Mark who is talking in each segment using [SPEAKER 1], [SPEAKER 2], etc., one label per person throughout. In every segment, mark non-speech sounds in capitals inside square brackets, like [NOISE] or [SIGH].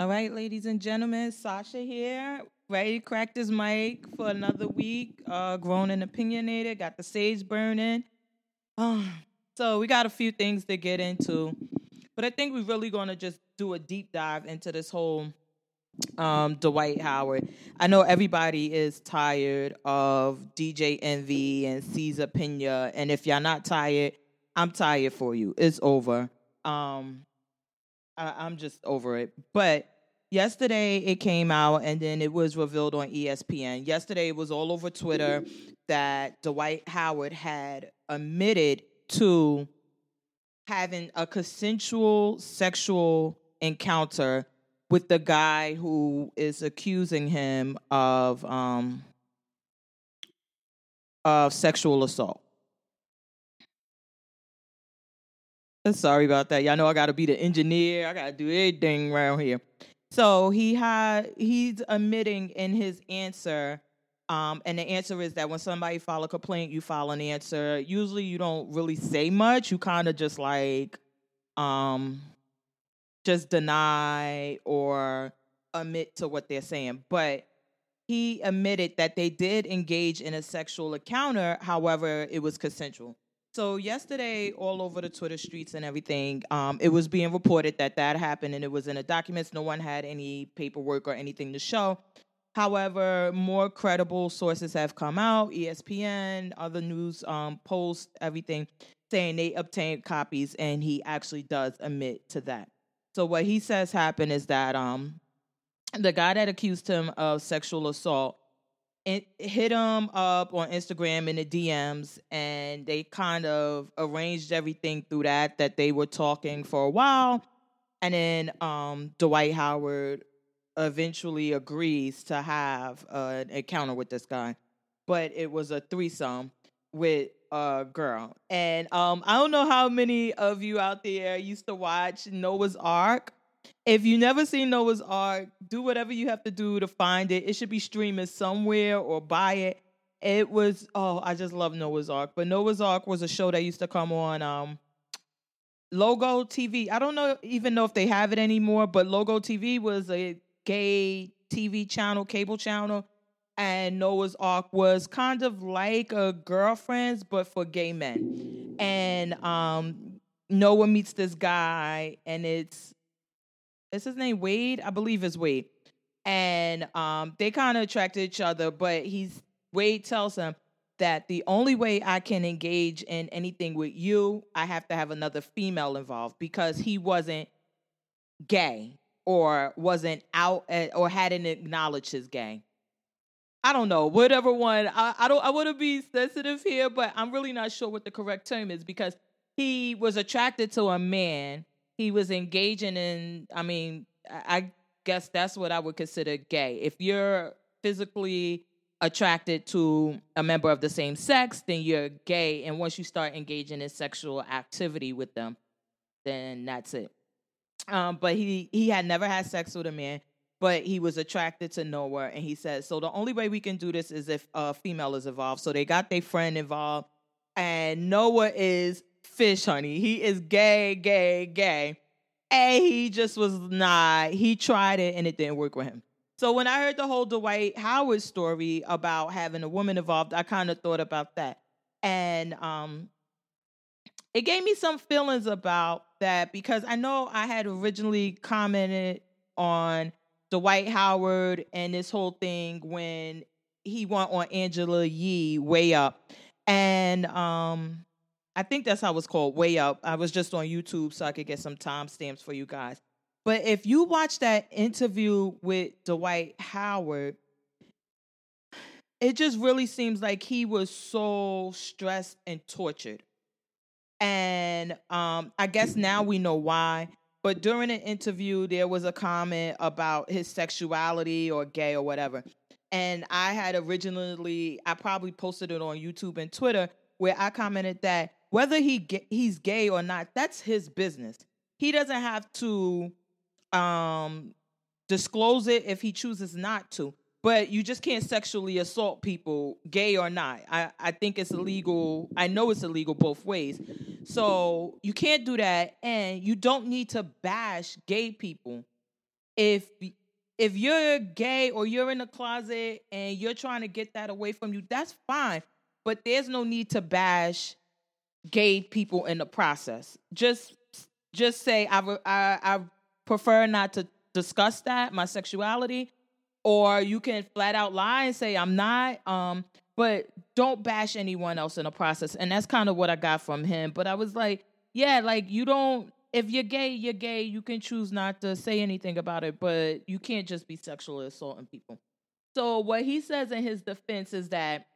[SPEAKER 1] All right, ladies and gentlemen, Sasha here, ready to crack this mic for another week. Uh, grown and opinionated, got the sage burning. Uh, [SIGHS] so we got a few things to get into, but I think we're really going to just do a deep dive into this whole um, Dwight Howard. I know everybody is tired of DJ Envy and Cesar Pina, and if y'all not tired, I'm tired for you. It's over. Um, I, am just over it. But yesterday it came out and then it was revealed on ESPN. Yesterday it was all over Twitter that Dwight Howard had admitted to having a consensual sexual encounter with the guy who is accusing him of um of sexual assault. Sorry about that. Y'all know I got to be the engineer. I got to do everything around here. So he had he's admitting in his answer, um, and the answer is that when somebody file a complaint, you file an answer. Usually, you don't really say much. You kind of just like, um, just deny or admit to what they're saying. But he admitted that they did engage in a sexual encounter. However, it was consensual. So yesterday, all over the Twitter streets and everything, um, it was being reported that that happened, and it was in the documents. No one had any paperwork or anything to show. However, more credible sources have come out, ESPN, other news um, posts, everything, saying they obtained copies, and he actually does admit to that. So what he says happened is that um, the guy that accused him of sexual assault hit him up on Instagram in the DMs, and they kind of arranged everything through that. That they were talking for a while, and then um, Dwight Howard eventually agrees to have an encounter with this guy, but it was a threesome with a girl. And um, I don't know how many of you out there used to watch Noah's Arc if you never seen Noah's Arc, do whatever you have to do to find it. It should be streaming somewhere or buy it. It was oh, I just love Noah's Arc. But Noah's Arc was a show that used to come on um Logo TV. I don't know even know if they have it anymore, but Logo TV was a gay TV channel, cable channel, and Noah's Arc was kind of like a girlfriend's but for gay men. And um Noah meets this guy and it's is his name Wade? I believe is Wade. And um, they kind of attract each other, but he's Wade tells him that the only way I can engage in anything with you, I have to have another female involved because he wasn't gay or wasn't out at, or hadn't acknowledged his gay. I don't know, whatever one. I, I don't. I want to be sensitive here, but I'm really not sure what the correct term is because he was attracted to a man he was engaging in i mean i guess that's what i would consider gay if you're physically attracted to a member of the same sex then you're gay and once you start engaging in sexual activity with them then that's it um, but he he had never had sex with a man but he was attracted to Noah, and he said, "So the only way we can do this is if a female is involved." So they got their friend involved, and Noah is fish, honey. He is gay, gay, gay. And he just was not, he tried it and it didn't work with him. So when I heard the whole Dwight Howard story about having a woman involved, I kind of thought about that. And um it gave me some feelings about that because I know I had originally commented on Dwight Howard and this whole thing when he went on Angela Yee way up. And um I think that's how it's called, Way Up. I was just on YouTube so I could get some timestamps for you guys. But if you watch that interview with Dwight Howard, it just really seems like he was so stressed and tortured. And um, I guess now we know why. But during an interview, there was a comment about his sexuality or gay or whatever. And I had originally, I probably posted it on YouTube and Twitter, where I commented that whether he he's gay or not, that's his business. He doesn't have to um, disclose it if he chooses not to. But you just can't sexually assault people, gay or not. I, I think it's illegal. I know it's illegal both ways. So you can't do that. And you don't need to bash gay people. if if you're gay or you're in the closet and you're trying to get that away from you, that's fine. But there's no need to bash gay people in the process. Just just say I I, I prefer not to discuss that my sexuality, or you can flat out lie and say I'm not. Um, but don't bash anyone else in the process. And that's kind of what I got from him. But I was like, yeah, like you don't if you're gay, you're gay. You can choose not to say anything about it, but you can't just be sexually assaulting people. So what he says in his defense is that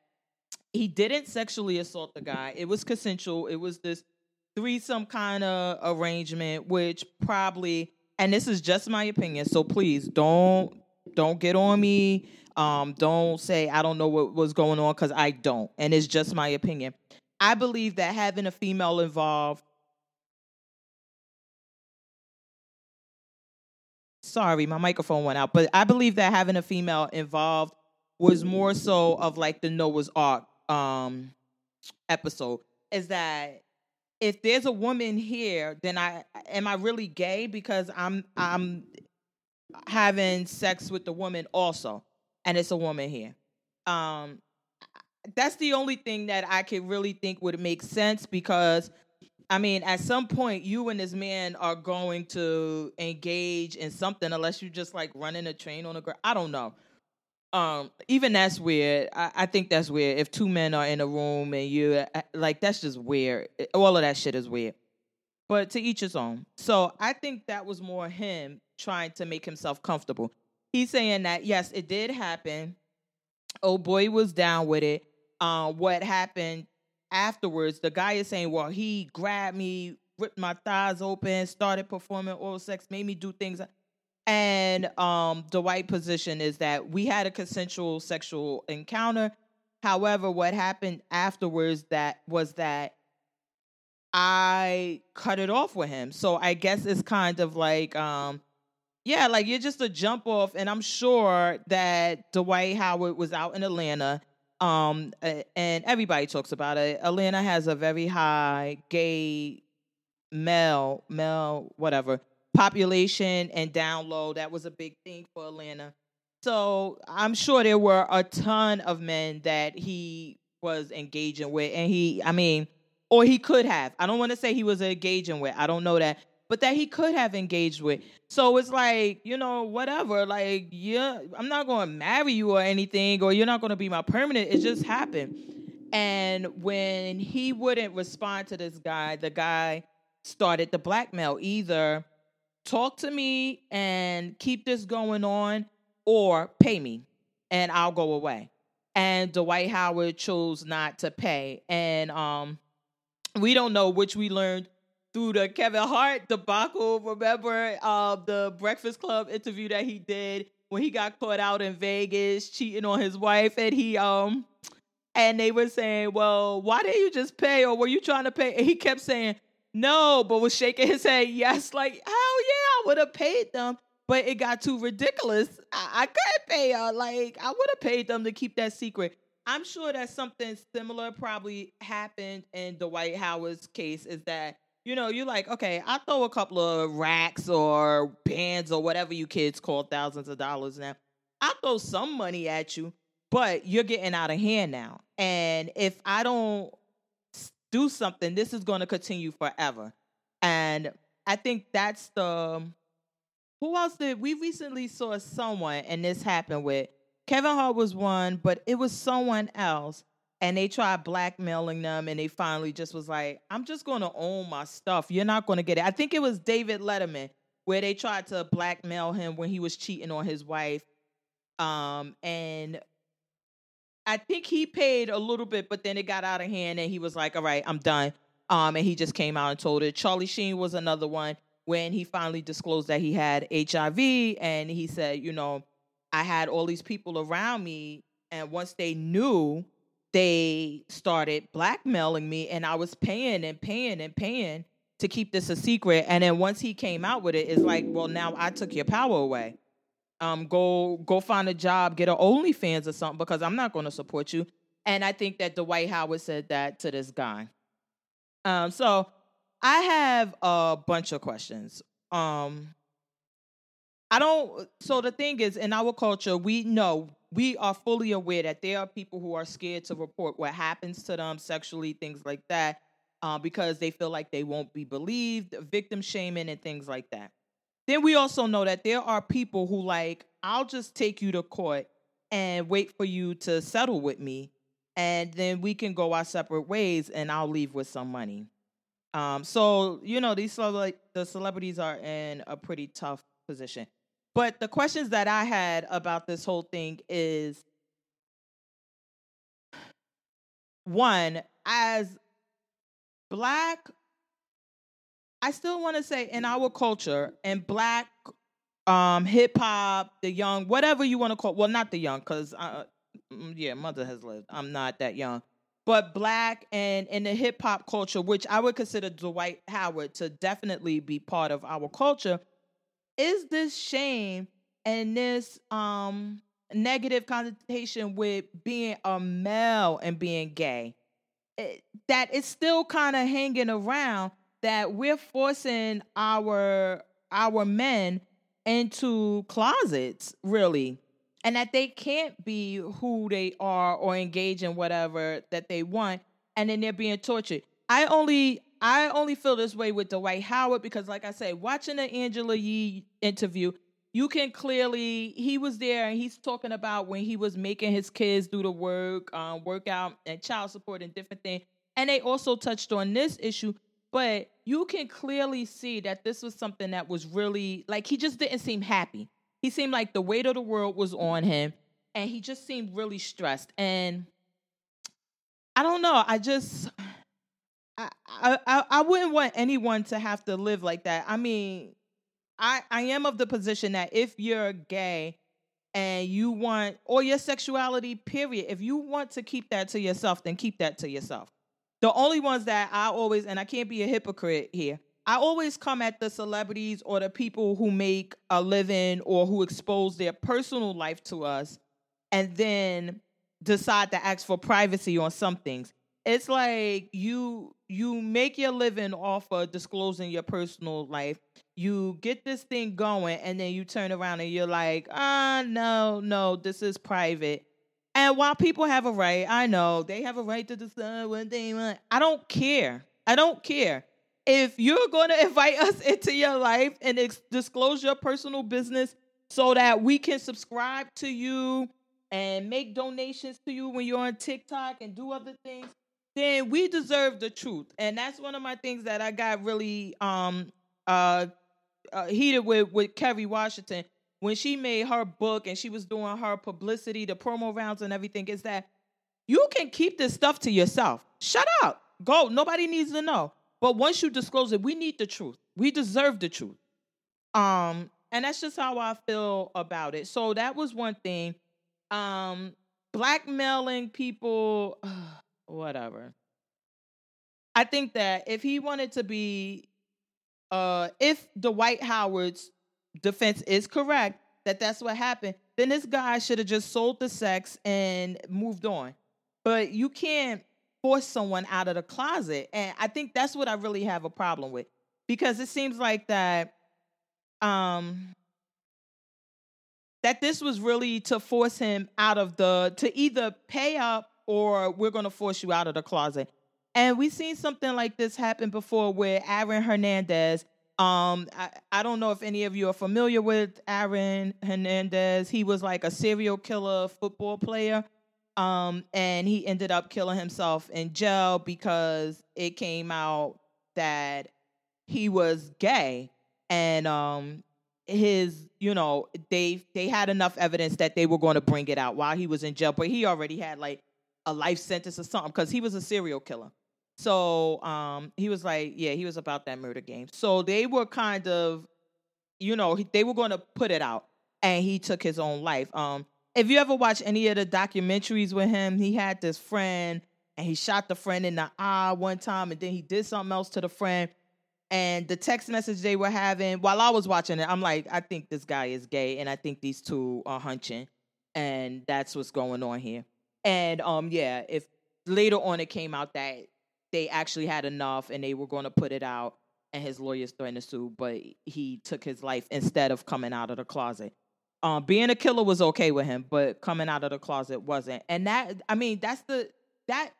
[SPEAKER 1] he didn't sexually assault the guy. It was consensual. It was this threesome kind of arrangement, which probably, and this is just my opinion. So please don't don't get on me. Um, don't say I don't know what was going on because I don't, and it's just my opinion. I believe that having a female involved sorry, my microphone went out, but I believe that having a female involved was more so of like the Noah's Arc um episode. Is that if there's a woman here, then I am I really gay because I'm I'm having sex with the woman also, and it's a woman here. Um, that's the only thing that I could really think would make sense because I mean, at some point, you and this man are going to engage in something, unless you just like running a train on a girl. I don't know. Um, even that's weird. I, I, think that's weird. If two men are in a room and you uh, like, that's just weird. All of that shit is weird. But to each his own. So I think that was more him trying to make himself comfortable. He's saying that yes, it did happen. Oh boy was down with it. Um, what happened afterwards, the guy is saying, well, he grabbed me, ripped my thighs open, started performing oral sex, made me do things. And um, the white position is that we had a consensual sexual encounter. However, what happened afterwards that was that I cut it off with him. So I guess it's kind of like, um, yeah, like you're just a jump off. And I'm sure that Dwight Howard was out in Atlanta um, and everybody talks about it. Atlanta has a very high gay male, male, whatever population and down low. That was a big thing for Atlanta. So I'm sure there were a ton of men that he was engaging with, and he, I mean, or he could have. I don't want to say he was engaging with. I don't know that, but that he could have engaged with. So it's like, you know, whatever. Like, yeah, I'm not going to marry you or anything, or you're not going to be my permanent. It just happened. And when he wouldn't respond to this guy, the guy started to blackmail either talk to me and keep this going on, or pay me and I'll go away. And Dwight Howard chose not to pay. And um, we don't know which we learned through the Kevin Hart debacle. Remember uh, the Breakfast Club interview that he did when he got caught out in Vegas cheating on his wife, and he um and they were saying, "Well, why didn't you just pay, or were you trying to pay?" And he kept saying, "No," but was shaking his head, "Yes." Like, yeah, Would have paid them. But it got too ridiculous. I, I couldn't pay her. Like, I would have paid them to keep that secret. I'm sure that something similar probably happened in Dwight Howard's case. Is that you know, you're like, okay, I'll throw a couple of racks or bands or whatever you kids call thousands of dollars now. I'll throw some money at you, but you're getting out of hand now. And if I don't do something, this is going to continue forever. And I think that's the. Who else did we recently saw someone, and this happened with Kevin Hart was one, but it was someone else and they tried blackmailing them and they finally just was like i'm just to own my stuff you're not to get it i think it was david letterman where they tried to blackmail him when he was cheating on his wife um and i think he paid a little bit but then it got out of hand and he was like all right i'm done um and he just came out and told it charlie sheen was another one when he finally disclosed that he had hiv and he said you know i had all these people around me and once they knew they started blackmailing me and I was paying and paying and paying to keep this a secret. And then once he came out with it, it's like, well, now I took your power away. Um, go go find a job, get an OnlyFans or something because I'm not going to support you. And I think that Dwight Howard said that to this guy. Um, so I have a bunch of questions. Um, I don't. So the thing is, in our culture, we know we are fully aware that there are people who are scared to report what happens to them sexually, things like that, uh, because they feel like they won't be believed, victim shaming, and things like that. Then we also know that there are people who like, I'll just take you to court and wait for you to settle with me, and then we can go our separate ways, and I'll leave with some money. Um, so you know these cele- the celebrities are in a pretty tough position. But the questions that I had about this whole thing is one, as black, I still want to say in our culture and black um hip hop, the young, whatever you want to call well, not the young, because uh, yeah, mother has lived. I'm not that young. But black and in the hip hop culture, which I would consider Dwight Howard to definitely be part of our culture, is this shame and this um negative connotation with being a male and being gay it, eh, that it's still kind of hanging around that we're forcing our our men into closets really and that they can't be who they are or engage in whatever that they want and then they're being tortured i only I only feel this way with Dwight Howard because, like I said, watching the Angela Yee interview, you can clearly he was there and he's talking about when he was making his kids do the work, um, workout, and child support and different things. And they also touched on this issue, but you can clearly see that this was something that was really like he just didn't seem happy. He seemed like the weight of the world was on him, and he just seemed really stressed. And I don't know. I just I, I I wouldn't want anyone to have to live like that. I mean, I I am of the position that if you're gay and you want or your sexuality period, if you want to keep that to yourself, then keep that to yourself. The only ones that I always and I can't be a hypocrite here. I always come at the celebrities or the people who make a living or who expose their personal life to us and then decide to ask for privacy on some things. It's like you you make your living off of disclosing your personal life. You get this thing going and then you turn around and you're like ah uh, no no this is private. And while people have a right i know they have a right to decide what they want. I don't care. I don't care if you're going to invite us [LAUGHS] into your life and ex- disclose your personal business so that we can subscribe to you and make donations to you when you're on TikTok and do other things then we deserve the truth. And that's one of my things that I got really um uh, uh heated with with Kerry Washington when she made her book and she was doing her publicity, the promo rounds and everything, is that you can keep this stuff to yourself. Shut up. Go. Nobody needs to know. But once you disclose it, we need the truth. We deserve the truth. Um, and that's just how I feel about it. So that was one thing. Um, blackmailing people. [SIGHS] Whatever. I think that if he wanted to be, uh, if Dwight Howard's defense is correct, that that's what happened, then this guy should have just sold the sex and moved on. But you can't force someone out of the closet. And I think that's what I really have a problem with because it seems like that um that this was really to force him out of the to either pay up or we're going to force you out of the closet. And we've seen something like this happen before with Aaron Hernandez. Um, I, I don't know if any of you are familiar with Aaron Hernandez. He was like a serial killer football player. Um, and he ended up killing himself in jail because it came out that he was gay. And um his you know they they had enough evidence that they were going to bring it out while he was in jail but he already had like a life sentence or something because he was a serial killer. So um, he was like, yeah, he was about that murder game. So they were kind of, you know, they were going to put it out, and he took his own life. Um, if you ever watch any of the documentaries with him, he had this friend, and he shot the friend in the eye one time, and then he did something else to the friend. And the text message they were having while I was watching it, I'm like, I think this guy is gay, and I think these two are hunching, and that's what's going on here. And um, yeah, if later on it came out that they actually had enough and they were going to put it out, and his lawyers threatened to sue, but he took his life instead of coming out of the closet. Um, being a killer was okay with him, but coming out of the closet wasn't. And that, I mean, that's the that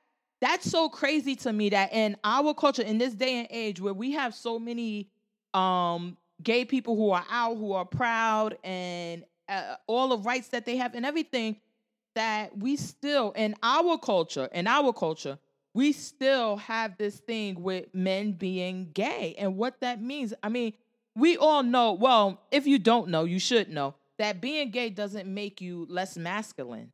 [SPEAKER 1] that's so crazy to me that in our culture, in this day and age, where we have so many um gay people who are out, who are proud, and uh, all the rights that they have and everything, that we still in our culture, in our culture, we still have this thing with men being gay and what that means. I mean, we all know, well, if you don't know, you should know that being gay doesn't make you less masculine.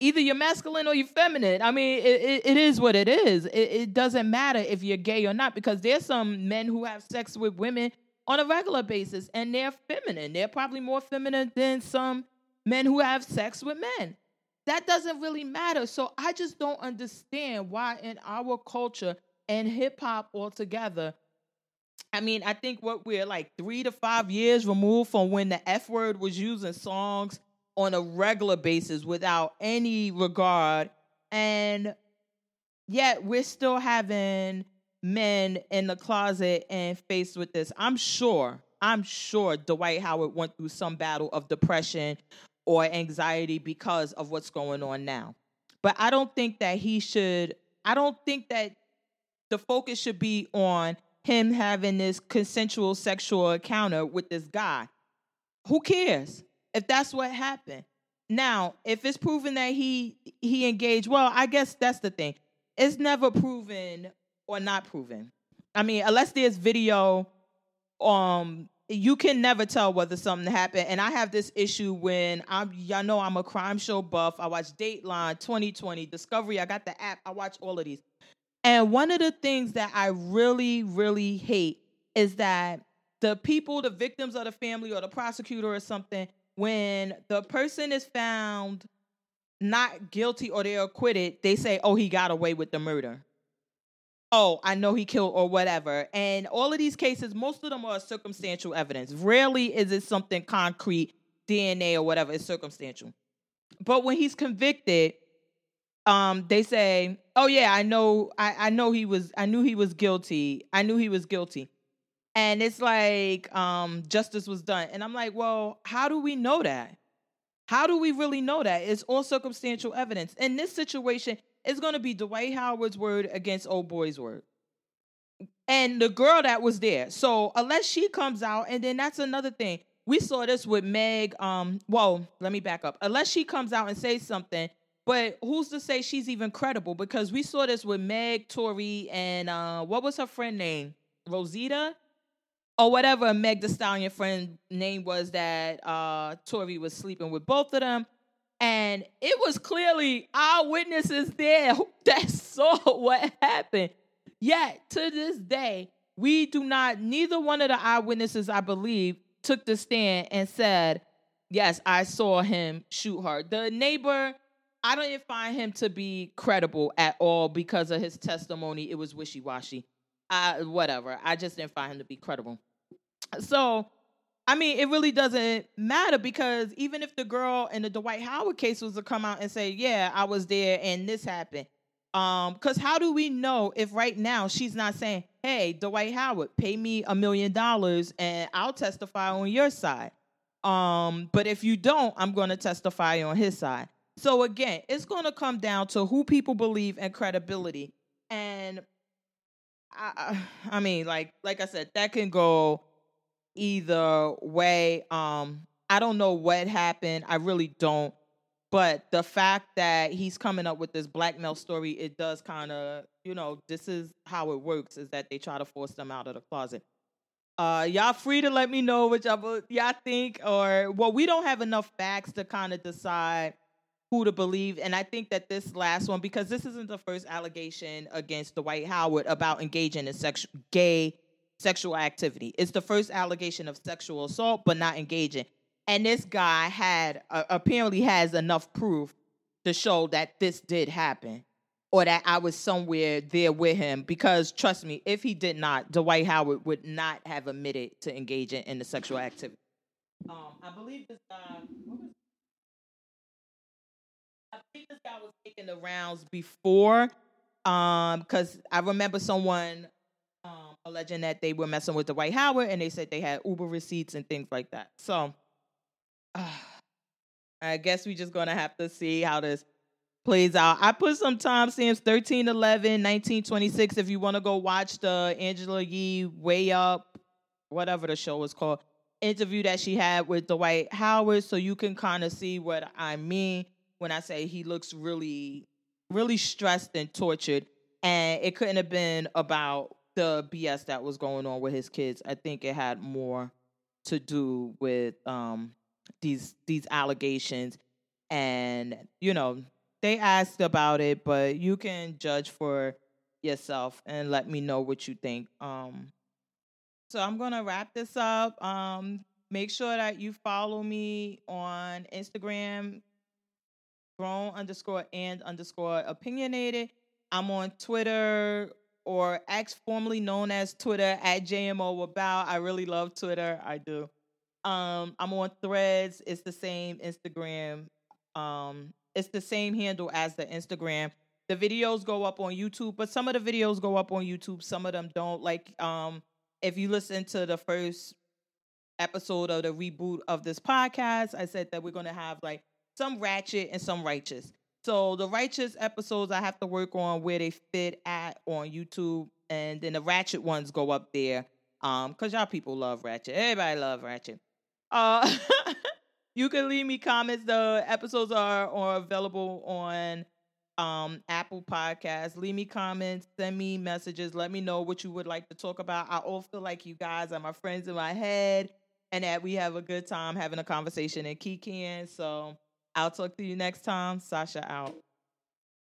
[SPEAKER 1] Either you're masculine or you're feminine. I mean, it, it, it is what it is. It, it doesn't matter if you're gay or not because there's some men who have sex with women on a regular basis and they're feminine. They're probably more feminine than some men who have sex with men that doesn't really matter. So I just don't understand why in our culture and hip hop altogether. I mean, I think what we're like three to five years removed from when the F word was used in songs on a regular basis without any regard. And yet we're still having men in the closet and faced with this. I'm sure, I'm sure Dwight Howard went through some battle of depression or anxiety because of what's going on now. But I don't think that he should, I don't think that the focus should be on him having this consensual sexual encounter with this guy. Who cares if that's what happened? Now, if it's proven that he he engaged, well, I guess that's the thing. It's never proven or not proven. I mean, unless there's video um you can never tell whether something happened. And I have this issue when I'm y'all know I'm a crime show buff. I watch Dateline, 2020, Discovery. I got the app. I watch all of these. And one of the things that I really, really hate is that the people, the victims of the family or the prosecutor or something, when the person is found not guilty or they're acquitted, they say, oh, he got away with the murder oh, I know he killed or whatever. And all of these cases, most of them are circumstantial evidence. Rarely is it something concrete, DNA or whatever. It's circumstantial. But when he's convicted, um, they say, "Oh yeah, I know, I, I know he was, I knew he was guilty. I knew he was guilty." And it's like um, justice was done, and I'm like, "Well, how do we know that? How do we really know that? It's all circumstantial evidence. In this situation, it's going to be Dwight Howard's word against old boy's word. And the girl that was there. So unless she comes out, and then that's another thing. We saw this with Meg. Um, well, let me back up. Unless she comes out and says something, but who's to say she's even credible? Because we saw this with Meg, Tory, and uh, what was her friend name? Rosita? Or whatever Meg the Stallion friend name was that uh Tory was sleeping with both of them. And it was clearly eyewitnesses there [LAUGHS] that saw what happened. Yet to this day, we do not, neither one of the eyewitnesses, I believe, took the stand and said, Yes, I saw him shoot her. The neighbor, I don't even find him to be credible at all because of his testimony. It was wishy washy. Whatever. I just didn't find him to be credible. So I mean, it really doesn't matter because even if the girl in the Dwight Howard case was to come out and say, "Yeah, I was there and this happened," um, because how do we know if right now she's not saying, "Hey, Dwight Howard, pay me a million dollars and I'll testify on your side," um, but if you don't, I'm going to testify on his side. So again, it's going to come down to who people believe and credibility, and I, I mean, like like I said, that can go either way. Um, I don't know what happened. I really don't. But the fact that he's coming up with this blackmail story, it does kind of, you know, this is how it works is that they try to force them out of the closet. Uh, y'all free to let me know what y'all, y'all think, or well, we don't have enough facts to kind of decide who to believe. And I think that this last one, because this isn't the first allegation against Dwight Howard about engaging in sexual gay sexual activity. It's the first allegation of sexual assault, but not engaging. And this guy had uh, apparently has enough proof to show that this did happen or that I was somewhere there with him. Because trust me, if he did not, Dwight Howard would not have admitted to engaging in the sexual activity. Um, I believe this guy. I think this guy was taking the rounds before, um, because I remember someone um, alleging that they were messing with the Dwight Howard, and they said they had Uber receipts and things like that. So, uh, [SIGHS] I guess we're just gonna have to see how this plays out. I put some timestamps 13 11, 1926. If you want to go watch the Angela Yee Way Up, whatever the show is called, interview that she had with Dwight Howard, so you can kind of see what I mean when I say he looks really, really stressed and tortured. And it couldn't have been about the BS that was going on with his kids. I think it had more to do with um, these these allegations and you know they asked about it but you can judge for yourself and let me know what you think um so i'm gonna wrap this up um make sure that you follow me on instagram grown underscore and underscore opinionated i'm on twitter or X formerly known as Twitter at JMO About. I really love Twitter. I do. Um, I'm on Threads. It's the same Instagram. Um, it's the same handle as the Instagram. The videos go up on YouTube, but some of the videos go up on YouTube. Some of them don't. Like, um, if you listen to the first episode of the reboot of this podcast, I said that we're gonna have like some ratchet and some righteous. So the righteous episodes I have to work on where they fit at on YouTube, and then the ratchet ones go up there. Um, cause y'all people love ratchet. Everybody love ratchet. Uh, [LAUGHS] you can leave me comments. The episodes are, are available on um, Apple Podcasts. Leave me comments, send me messages, let me know what you would like to talk about. I all feel like you guys are my friends in my head and that we have a good time having a conversation and kicking. So I'll talk to you next time. Sasha out.